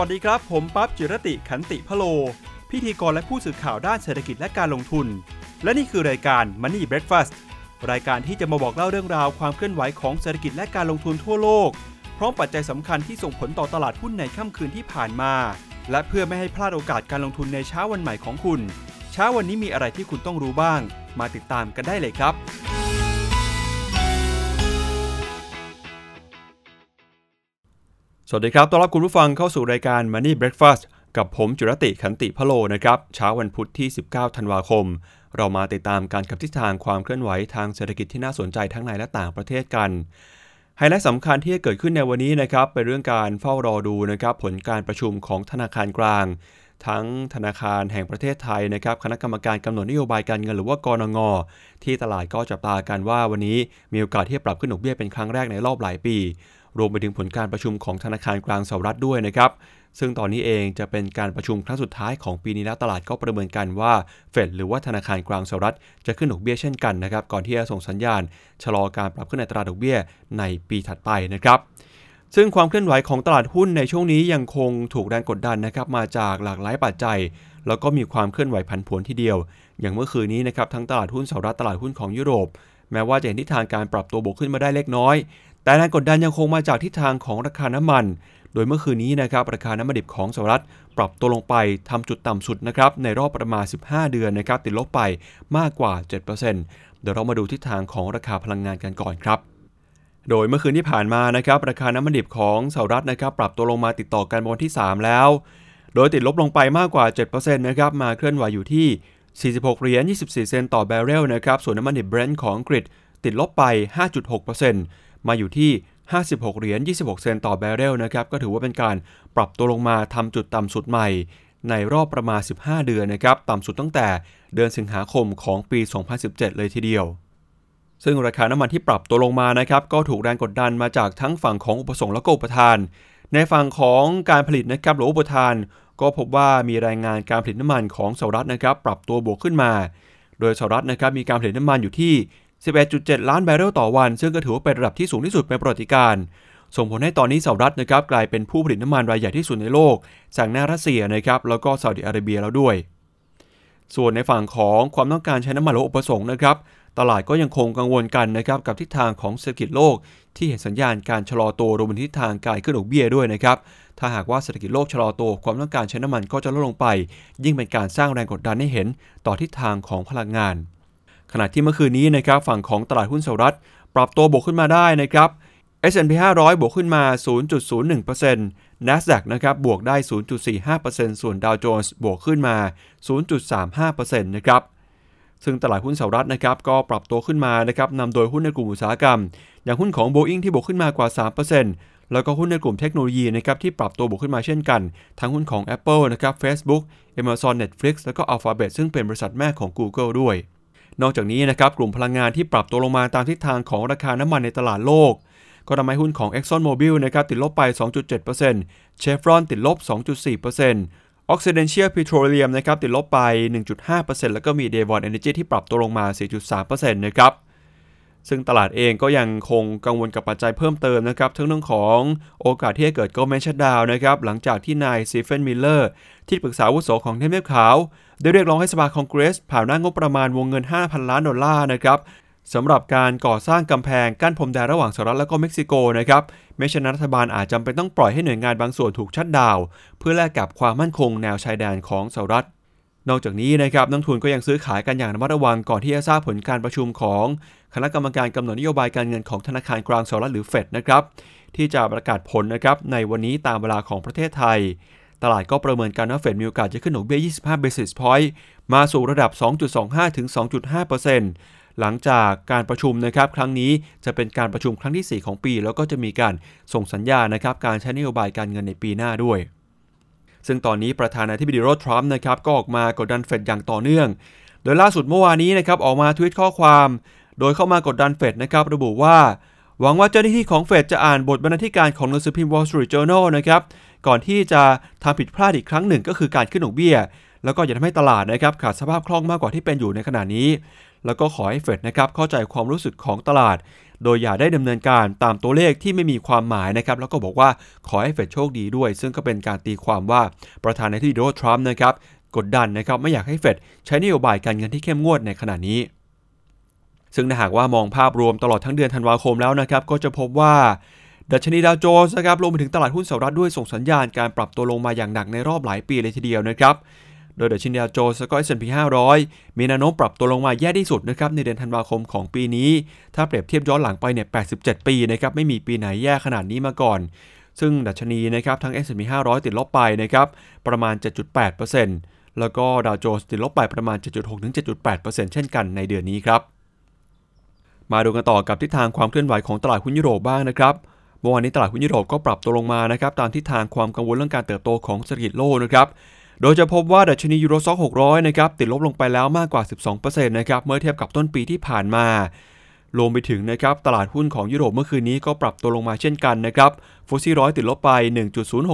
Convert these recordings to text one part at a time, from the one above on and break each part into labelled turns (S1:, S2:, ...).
S1: วัสดีครับ ผมปั๊บจิรติขันติพโล พิธีกรและผู้สื่อข่าวด้านเศรษฐกิจและการลงทุน และนี่คือรายการ Money Breakfast รายการที่จะมาบอกเล่าเรื่องราวความเคลื่อนไหวของเศรษฐกิจและการลงทุนทั่วโลก พร้อมปัจจัยสำคัญที่ส่งผลต่อตลาดหุ้นในค่ำคืนที่ผ่านมา และเพื่อไม่ให้พลาดโอกาสการลงทุนในเช้าวันใหม่ของคุณ เช้าวันนี้มีอะไรที่คุณต้องรู้บ้าง มาติดตามกันได้เลยครับ สวัสดีครับ ต้อนรับคุณผู้ฟังเข้าสู่รายการ Money Breakfast กับผมจุรติขันติพโลนะครับ เช้าวันพุธที่ 19 ธันวาคม เรามาติดตามการกับทิศทางความเคลื่อนไหวทางเศรษฐกิจที่น่าสนใจทั้งในและต่างประเทศกัน ไฮไลท์สำคัญที่จะเกิดขึ้นในวันนี้นะครับ เป็นเรื่องการเฝ้ารอดูนะครับผลการประชุมของธนาคารกลาง ทั้งธนาคารแห่งประเทศไทยนะครับ คณะกรรมการกำหนดนโยบายการเงินหรือว่ากรงงที่ตลาดก็จับตากันว่าวันนี้มีโอกาสที่จะปรับขึ้นดอกเบี้ยเป็นครั้งแรกในรอบหลายปี รวมไปถึงผลการประชุมของธนาคารกลางสหรัฐด้วยนะครับ ซึ่งตอนนี้เองจะเป็นการประชุมครั้งสุดท้ายของปีนี้แล้วตลาดก็ประเมินกันว่าเฟดหรือว่าธนาคารกลางสหรัฐจะขึ้นดอกเบี้ยเช่นกันนะครับ ก่อนที่จะส่งสัญญาณ ชะลอการปรับขึ้นอัตราดอกเบี้ยในปีถัดไปนะครับซึ่งความเคลื่อนไหวของตลาดหุ้นในช่วงนี้ยังคงถูกแรงกดดันนะครับมาจากหลากหลายปัจจัย แล้วก็มีความเคลื่อนไหวผันผวนทีเดียว อย่างเมื่อคืนนี้นะครับทั้งตลาดหุ้นสหรัฐตลาดหุ้นของยุโรป แม้ว่าจะเห็นทิศทางการปรับตัวบวกขึ้นมาได้เล็กน้อย แต่แรงกดดันยังคงมาจากทิศทางของราคาน้ำมัน โดยเมื่อคืนนี้นะครับราคาน้ำมันดิบของสหรัฐปรับตัวลงไปทำจุดต่ำสุดนะครับในรอบประมาณ 15 เดือนนะครับติดลบไปมากกว่า 7%เดี๋ยวเรามาดูทิศทางของราคาพลังงานกันก่อนครับโดยเมื่อคืนที่ผ่านมานะครับราคาน้ำมันดิบของสหรัฐนะครับปรับตัวลงมาติดต่อกันวันที่ 3 แล้ว โดยติดลบลงไปมากกว่า 7%นะครับมาเคลื่อนไหวอยู่ที่ 46 เหรียญ 24 เซนต์ต่อแบเรลนะครับส่วนน้ำมันดิบเบรนท์ของอังกฤษติดลบไป 5.6% มาอยู่ที่ 56 เหรียญ 26 เซนต์ต่อแบเรลนะครับ ก็ถือว่าเป็นการปรับตัวลงมาทำจุดต่ำสุดใหม่ ในรอบประมาณ 15 เดือนนะครับ ต่ำสุดตั้งแต่เดือนสิงหาคมของปี 2017 เลยทีเดียว ซึ่งราคาน้ำมันที่ปรับตัวลงมานะครับ ก็ถูกแรงกดดันมาจากทั้งฝั่งของอุปสงค์และก็อุปทาน ในฝั่งของการผลิตนะครับหรืออุปทาน ก็พบว่ามีรายงานการผลิตน้ำมันของสหรัฐนะครับ ปรับตัวบวกขึ้นมา โดยสหรัฐนะครับมีการผลิตน้ำมันอยู่ที่ 11.7 ล้านบาร์เรลต่อวัน ซึ่งก็ถือว่าเป็นระดับที่สูงที่สุดเป็นประวัติการ ส่งผลให้ตอนนี้สหรัฐนะครับกลายเป็นผู้ผลิตน้ำมันรายใหญ่ที่สุดในโลก จากหน้ารัสเซียนะครับแล้วก็ซาอุดิอาระเบียแล้วด้วย ส่วนในฝั่งของความต้องการใช้น้ำมันหรืออุปสงค์นะครับตลาดก็ยังคงกังวลกันนะครับกับทิศทางของเศรษฐกิจโลก ที่เห็นสัญญาณการชะลอตัวรวมถึงทิศทางการขึ้นดอกเบี้ยด้วยนะครับถ้าหากว่าเศรษฐกิจโลกชะลอตัวความต้องการใช้น้ำมันก็จะลดลงไป ยิ่งเป็นการสร้างแรงกดดันให้เห็นต่อทิศทางของพลังงาน ขณะที่เมื่อคืนนี้นะครับฝั่งของตลาดหุ้นสหรัฐ ปรับตัวบวกขึ้นมาได้นะครับ S&P 500 บวกขึ้นมา 0.01% NASDAQ นะครับบวกได้ 0.45%ส่วน Dow Jones บวกขึ้นมา 0.35%นะครับซึ่งตลาดหุ้นสหรัฐนะครับก็ปรับตัวขึ้นมานะครับนำโดยหุ้นในกลุ่มอุตสาหกรรม อย่างหุ้นของ Boeing ที่บวกขึ้นมากว่า 3%แล้วก็หุ้นในกลุ่มเทคโนโลยีนะครับที่ปรับตัวบวกขึ้นมาเช่นกัน ทั้งหุ้นของ Apple นะครับ Facebook Amazon Netflix แล้วก็ Alphabet ซึ่งเป็นบริษัทแม่ของ Google ด้วย นอกจากนี้นะครับกลุ่มพลังงานที่ปรับตัวลงมาตามทิศทางของราคาน้ำมันในตลาดโลก ก็ทำให้หุ้นของ Exxon Mobil นะครับติดลบไป 2.7% Chevron ติดลบ 2.4% Occidental Petroleum นะครับติดลบไป 1.5%แล้วก็มี Devon Energy ที่ปรับตัวลงมา 4.3%นะครับ ซึ่งตลาดเองก็ยังคงกังวลกับปัจจัยเพิ่มเติมนะครับ ทั้งเรื่องของโอกาสที่จะเกิด Government Shutdown นะครับ หลังจากที่นายสตีเฟนมิลเลอร์ที่ปรึกษาอาวุโสของทำเนียบขาว ได้เรียกร้องให้สภาคองเกรส ผ่านร่างงบประมาณวงเงิน 5,000 ล้านดอลลาร์นะครับสำหรับการก่อสร้างกำแพงกั้นพรมแดนระหว่างสหรัฐและก็เม็กซิโกนะครับไม่เช่นนั้นรัฐบาลอาจจำเป็นต้องปล่อยให้หน่วยงานบางส่วนถูกชัดดาว เพื่อแลกกับความมั่นคงแนวชายแดนของสหรัฐนอกจากนี้นะครับนักทุนก็ยังซื้อขายกันอย่างระมัดระวังก่อนที่จะทราบผลการประชุมของ คณะกรรมการกำหนดนโยบายการเงินของธนาคารกลางสหรัฐหรือเฟดนะครับที่จะประกาศผลนะครับในวันนี้ตามเวลาของประเทศไทย ตลาดก็ประเมินการว่าเฟดมีโอกาสจะขึ้นดอกเบี้ย 25 basis point มาสู่ระดับ 2.25 ถึง 2.5%หลังจากการประชุมนะครับครั้งนี้จะเป็นการประชุมครั้งที่ 4 ของปี แล้วก็จะมีการส่งสัญญานะครับการใช้นโยบายการเงินในปีหน้าด้วยซึ่งตอนนี้ประธานาธิบดีโรทรัมป์นะครับก็ออกมากดดันเฟดอย่างต่อเนื่อง โดยล่าสุดเมื่อวานนี้นะครับออกมาทวิตข้อความโดยเข้ามากดดันเฟดนะครับระบุว่า หวังว่าเจ้าหน้าที่ของเฟดจะอ่านบทบรรณาธิการของหนังสือพิมพ์ Wall Street Journal นะครับก่อนที่จะทำผิดพลาดอีกครั้งหนึ่งก็คือการขึ้นดอกเบี้ย แล้วก็อย่าทำให้ตลาดนะครับขาดสภาพคล่องมากกว่าที่เป็นอยู่ในขณะนี้ แล้วก็ขอให้เฟดนะครับเข้าใจความรู้สึกของตลาด โดยอย่าได้ดำเนินการตามตัวเลขที่ไม่มีความหมายนะครับแล้วก็บอกว่าขอให้เฟดโชคดีด้วย ซึ่งก็เป็นการตีความว่าประธานาธิบดีโดนัลด์ทรัมป์นะครับกดดันนะครับไม่อยากให้เฟดใช้นโยบายการเงินที่เข้มงวดในขณะนี้ ซึ่งถ้าหากว่ามองภาพรวมตลอดทั้งเดือนธันวาคมแล้วนะครับ ก็จะพบว่า ดัชนีดาวโจนส์นะครับลงไปถึงตลาดหุ้นสหรัฐด้วยส่งสัญญาณการปรับตัวลงมาอย่างหนักในรอบหลายปีเลยทีเดียวนะครับโดยดัชนีดาวโจนส์แล้วก็ S&P 500 มีแนวโน้มปรับตัวลงมาแย่ที่สุดนะครับในเดือนธันวาคมของปีนี้ ถ้าเปรียบเทียบย้อนหลังไปเนี่ย 87 ปีนะครับไม่มีปีไหนแย่ขนาดนี้มาก่อน ซึ่งดัชนีนะครับทั้ง S&P 500 ติดลบไปนะครับประมาณ 7.8%แล้วก็ดาวโจนส์ติดลบไปประมาณ 7.6-7.8%เช่นกันในเดือนนี้ครับ มาดูกันต่อกับทิศทางความเคลื่อนไหวของตลาดหุ้นยุโรปบ้างนะครับเมื่อวานนี้ตลาดหุ้นยุโรปก็ปรับตัวลงมานะครับตามทิศทางความกังวลเรื่องการเติบโตของเศรษฐกิจโลกนะครับโดยจะพบว่าดัชนียูโรซ็อก600 นะครับติดลบลงไปแล้วมากกว่า 12%นะครับเมื่อเทียบกับต้นปีที่ผ่านมารวมไปถึงนะครับตลาดหุ้นของยุโรปเมื่อคืนนี้ก็ปรับตัวลงมาเช่นกันนะครับฟุตซี่ร้อยติดลบไป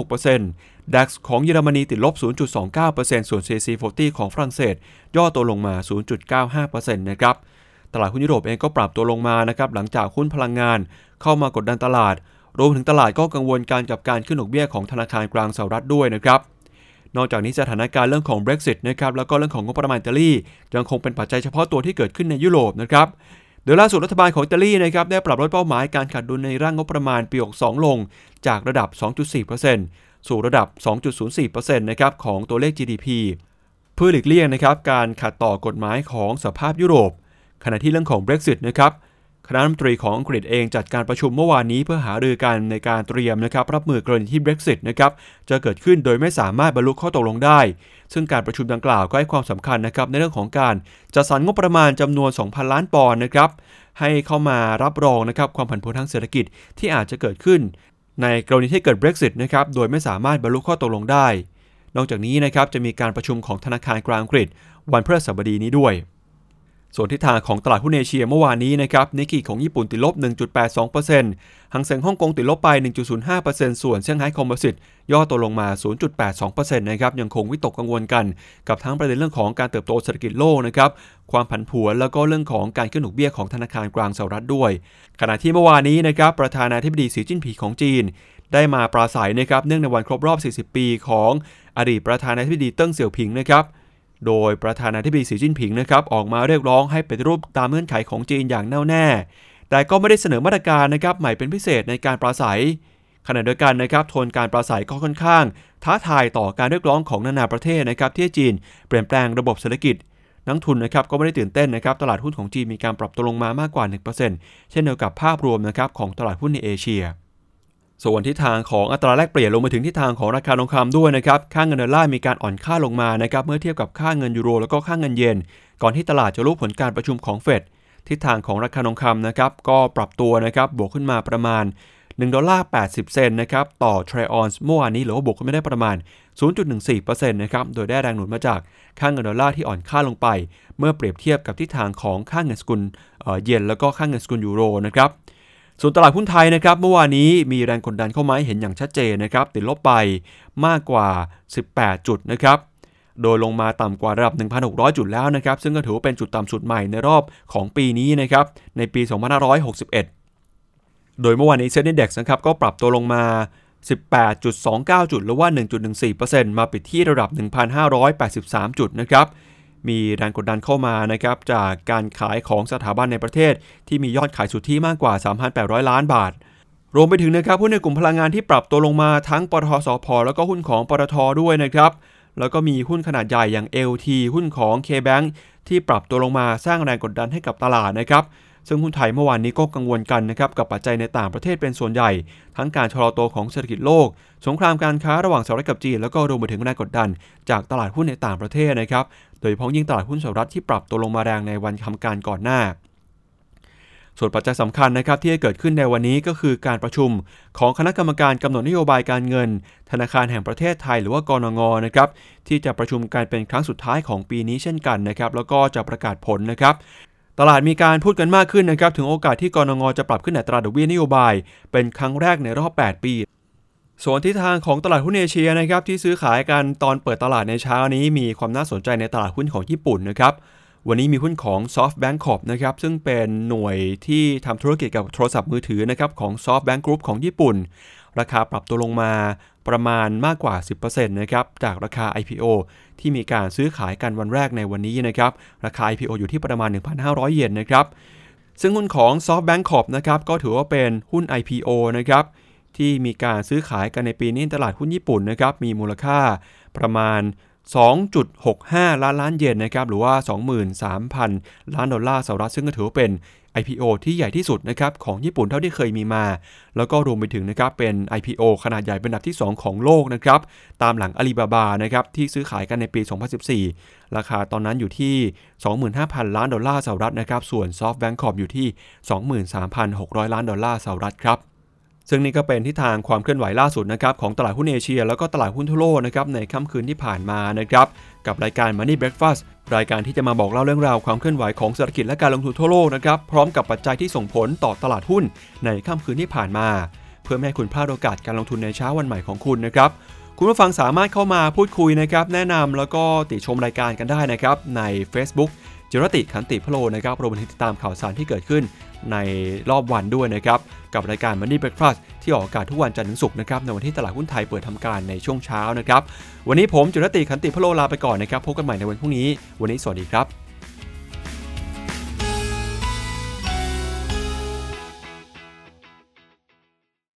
S1: 1.06% DAX ของเยอรมนีติดลบ 0.29%ส่วน CAC 40 ของฝรั่งเศส ย่อตัวลงมา 0.95%นะครับ ตลาดหุ้นยุโรปเองก็ปรับตัวลงมานะครับหลังจากหุ้นพลังงาน เข้ามากดดันตลาด รวมถึงตลาดก็กังวลการกับการขึ้นดอกเบี้ยของธนาคารกลางสหรัฐด้วยนะครับนอกจากนี้สถานการณ์เรื่องของ Brexit นะครับแล้วก็เรื่องของงบประมาณอิตาลียังคงเป็นปัจจัยเฉพาะตัวที่เกิดขึ้นในยุโรปนะครับโดยล่าสุดรัฐบาลของอิตาลีนะครับได้ปรับลดเป้าหมายการขาดดุลในร่างงบประมาณปี62ลง จากระดับ 2.4%สู่ระดับ 2.04%นะครับของตัวเลข GDP เพื่อหลีกเลี่ยงนะครับการขัดต่อกฎหมายของสภาพยุโรป ขณะที่เรื่องของ Brexit นะครับคณะรัฐมนตรีของอังกฤษเองจัดการประชุมเมื่อวานนี้เพื่อหารือกันในการเตรียมนะครับรับมือกรณีที่ Brexit นะครับจะเกิดขึ้นโดยไม่สามารถบรรลุข้อตกลงได้ ซึ่งการประชุมดังกล่าวก็ให้ความสำคัญนะครับในเรื่องของการจัดสรรงบประมาณจำนวน 2,000 ล้านปอนด์นะครับให้เข้ามารับรองนะครับความผันผวนทางเศรษฐกิจที่อาจจะเกิดขึ้น ในกรณีที่เกิด Brexit นะครับโดยไม่สามารถบรรลุข้อตกลงได้ นอกจากนี้นะครับจะมีการประชุมของธนาคารกลางอังกฤษ วันพฤหัสบดีนี้ด้วย ส่วนทิศทางของตลาดหุ้นเอเชียเมื่อวานนี้นะครับนิกกี้ของญี่ปุ่นติดลบ 1.82%หังเซ็งฮ่องกงติดลบไป 1.05%ส่วนเซี่ยงไฮ้คอมโพสิตย่อตัวลงมา 0.82%นะครับยังคงวิตกกังวลกัน กับทั้งประเด็นเรื่องของการเติบโตเศรษฐกิจโลกนะครับความผันผวนแล้วก็เรื่องของการขึ้นดอกเบี้ยของธนาคารกลางสหรัฐด้วย ขณะที่เมื่อวานนี้นะครับประธานาธิบดีสีจิ้นผิงของจีน ได้มาปราศัยนะครับเนื่องในวันครบรอบ 40 ปีของอดีตประธานาธิบดีเติ้งเสี่ยวผิงนะครับ โดยประธานาธิบดีสีจิ้นผิงนะครับออกมาเรียกร้องให้เป็นรูปตามเงื่อนไขของจีนอย่างแน่วแน่ แต่ก็ไม่ได้เสนอมาตรการนะครับใหม่เป็นพิเศษในการปราศัยขณะเดียวกันนะครับโทนการปราศัยก็ค่อนข้าง ท้าทายต่อการเรียกร้องของนานาประเทศนะครับที่จีนเปลี่ยนแปลงระบบเศรษฐกิจ นักทุนนะครับก็ไม่ได้ตื่นเต้นนะครับตลาดหุ้นของจีนมีการปรับตัวลงมามากกว่า 1%เช่นเดียวกับภาพรวมนะครับของตลาดหุ้นในเอเชีย ส่วนทิศทางของอัตราแลกเปลี่ยนลงมาถึงทิศทางของราคาทองคำด้วยนะครับ ค่าเงินดอลลาร์มีการอ่อนค่าลงมานะครับเมื่อเทียบกับค่าเงินยูโรแล้วก็ค่าเงินเยนก่อนที่ตลาดจะรู้ผลการประชุมของเฟดทิศทางของราคาทองคำนะครับก็ปรับตัวนะครับบวกขึ้นมาประมาณ1ดอลลาร์80 เซนต์นะครับต่อทรอยออนซ์เมื่อวานนี้หรือว่าบวกขึ้นมาได้ประมาณ 0.14%นะครับโดยได้แรงหนุนมาจากค่าเงินดอลลาร์ที่อ่อนค่าลงไป เมื่อเปรียบเทียบกับทิศทางของค่าเงินสกุลเยนแล้วก็ค่าเงินสกุลยูโรนะครับ ส่วนตลาดหุ้นไทยนะครับเมื่อวานนี้มีแรงกดดันเข้ามาเห็นอย่างชัดเจนนะครับติดลบไปมากกว่า 18 จุดนะครับโดยลงมาต่ำกว่าระดับ 1,600 จุดแล้วนะครับ ซึ่งก็ถือว่าเป็นจุดต่ำสุดใหม่ในรอบของปีนี้นะครับ ในปี 2561 โดยเมื่อวานนี้เซ็นดีเด็กนะครับ ก็ปรับตัวลงมา 18.29 จุด หรือว่า 1.14%มาปิดที่ระดับ 1,583 จุดนะครับ มีแรงกดดันเข้ามานะครับจากการขายของสถาบันในประเทศ ที่มียอดขายสุทธิมากกว่า 3,800 ล้านบาท รวมไปถึงนะครับหุ้นในกลุ่มพลังงานที่ปรับตัวลงมาทั้งปทสพแล้วก็หุ้นของปตทด้วยนะครับแล้วก็มีหุ้นขนาดใหญ่อย่าง LT หุ้นของ KBank ที่ปรับตัวลงมาสร้างแรงกดดันให้กับตลาดนะครับ ซึ่งหุ้นไทยเมื่อวานนี้ก็กังวลกันนะครับกับปัจจัยในต่างประเทศเป็นส่วนใหญ่ ทั้งการชะลอตัวของเศรษฐกิจโลก สงครามการค้าระหว่างสหรัฐกับจีน แล้วก็รวมไปถึงแรงกดดัน จากตลาดหุ้นในต่างประเทศนะครับ โดยเฉพาะยิ่งตลาดหุ้นสหรัฐที่ปรับตัวลงมาแรงในวันทำการก่อนหน้าส่วนปัจจัยสำคัญนะครับที่จะเกิดขึ้นในวันนี้ก็คือการประชุมของคณะกรรมการกำหนดนโยบายการเงิน ธนาคารแห่งประเทศไทยหรือว่ากรงงนะครับที่จะประชุมกันเป็นครั้งสุดท้ายของปีนี้เช่นกันนะครับแล้วก็จะประกาศผลนะครับ ตลาดมีการพูดกันมากขึ้นนะครับถึงโอกาสที่กรงงจะปรับขึ้นอัตราดอกเบี้ยนโยบาย เป็นครั้งแรกในรอบ 8 ปี ส่วนทิศทางของตลาดหุ้นเอเชียนะครับที่ซื้อขายกันตอนเปิดตลาดในเช้านี้ มีความน่าสนใจในตลาดหุ้นของญี่ปุ่นนะครับวันนี้มีหุ้นของ SoftBank Corp นะครับซึ่งเป็นหน่วยที่ทำธุรกิจกับโทรศัพท์มือถือนะครับของ SoftBank Group ของญี่ปุ่น ราคาปรับตัวลงมาประมาณมากกว่า 10%นะครับ จากราคา IPO ที่มีการซื้อขายกันวันแรกในวันนี้นะครับ ราคา IPO อยู่ที่ประมาณ 1,500 เยนนะครับ ซึ่งหุ้นของ SoftBank Corp นะครับ ก็ถือว่าเป็นหุ้น IPO นะครับ ที่มีการซื้อขายกันในปีนี้ตลาดหุ้นญี่ปุ่นนะครับ มีมูลค่าประมาณ 2.65 ล้านล้านเยนนะครับหรือว่า 23,000 ล้านดอลลาร์สหรัฐซึ่งก็ถือว่าเป็น IPO ที่ใหญ่ที่สุดนะครับของญี่ปุ่นเท่าที่เคยมีมา แล้วก็รวมไปถึงนะครับเป็น IPO ขนาดใหญ่เป็นอันดับที่ 2 ของโลกนะครับตามหลังอาลีบาบานะครับที่ซื้อขายกันในปี 2014 ราคาตอนนั้นอยู่ที่ 25,000 ล้านดอลลาร์สหรัฐนะครับส่วน SoftBank Corp อยู่ที่ 23,600 ล้านดอลลาร์สหรัฐครับ ซึ่งนี่ก็เป็นทิศทางความเคลื่อนไหวล่าสุดนะครับของตลาดหุ้นเอเชีย แล้วก็ตลาดหุ้นทั่วโลกนะครับในค่ำคืนที่ผ่านมานะครับกับรายการ Money Breakfast รายการที่จะมาบอกเล่าเรื่องราวความเคลื่อนไหวของเศรษฐกิจและการลงทุนทั่วโลกนะครับพร้อมกับปัจจัยที่ส่งผลต่อตลาดหุ้นในค่ำคืนที่ผ่านมา เพื่อไม่ให้คุณพลาดโอกาสการลงทุนในเช้าวันใหม่ของคุณนะครับคุณผู้ฟังสามารถเข้ามาพูดคุยนะครับแนะนำแล้วก็ติชมรายการกันได้นะครับใน Facebook จิรติขันติพโลนะครับรวมถึงติดตามข่าวสารที่เกิดขึ้นในรอบวันด้วยนะครับ กับรายการ Money Breakfast ที่ออกอากาศทุกวันจันทร์ถึงศุกร์นะครับในวันที่ตลาดหุ้นไทยเปิดทำการในช่วงเช้านะครับ วันนี้ผมจิรติขันติพโลลาไปก่อนนะครับพบกันใหม่ในวันพรุ่งนี้ วันนี้สวัสดีครับ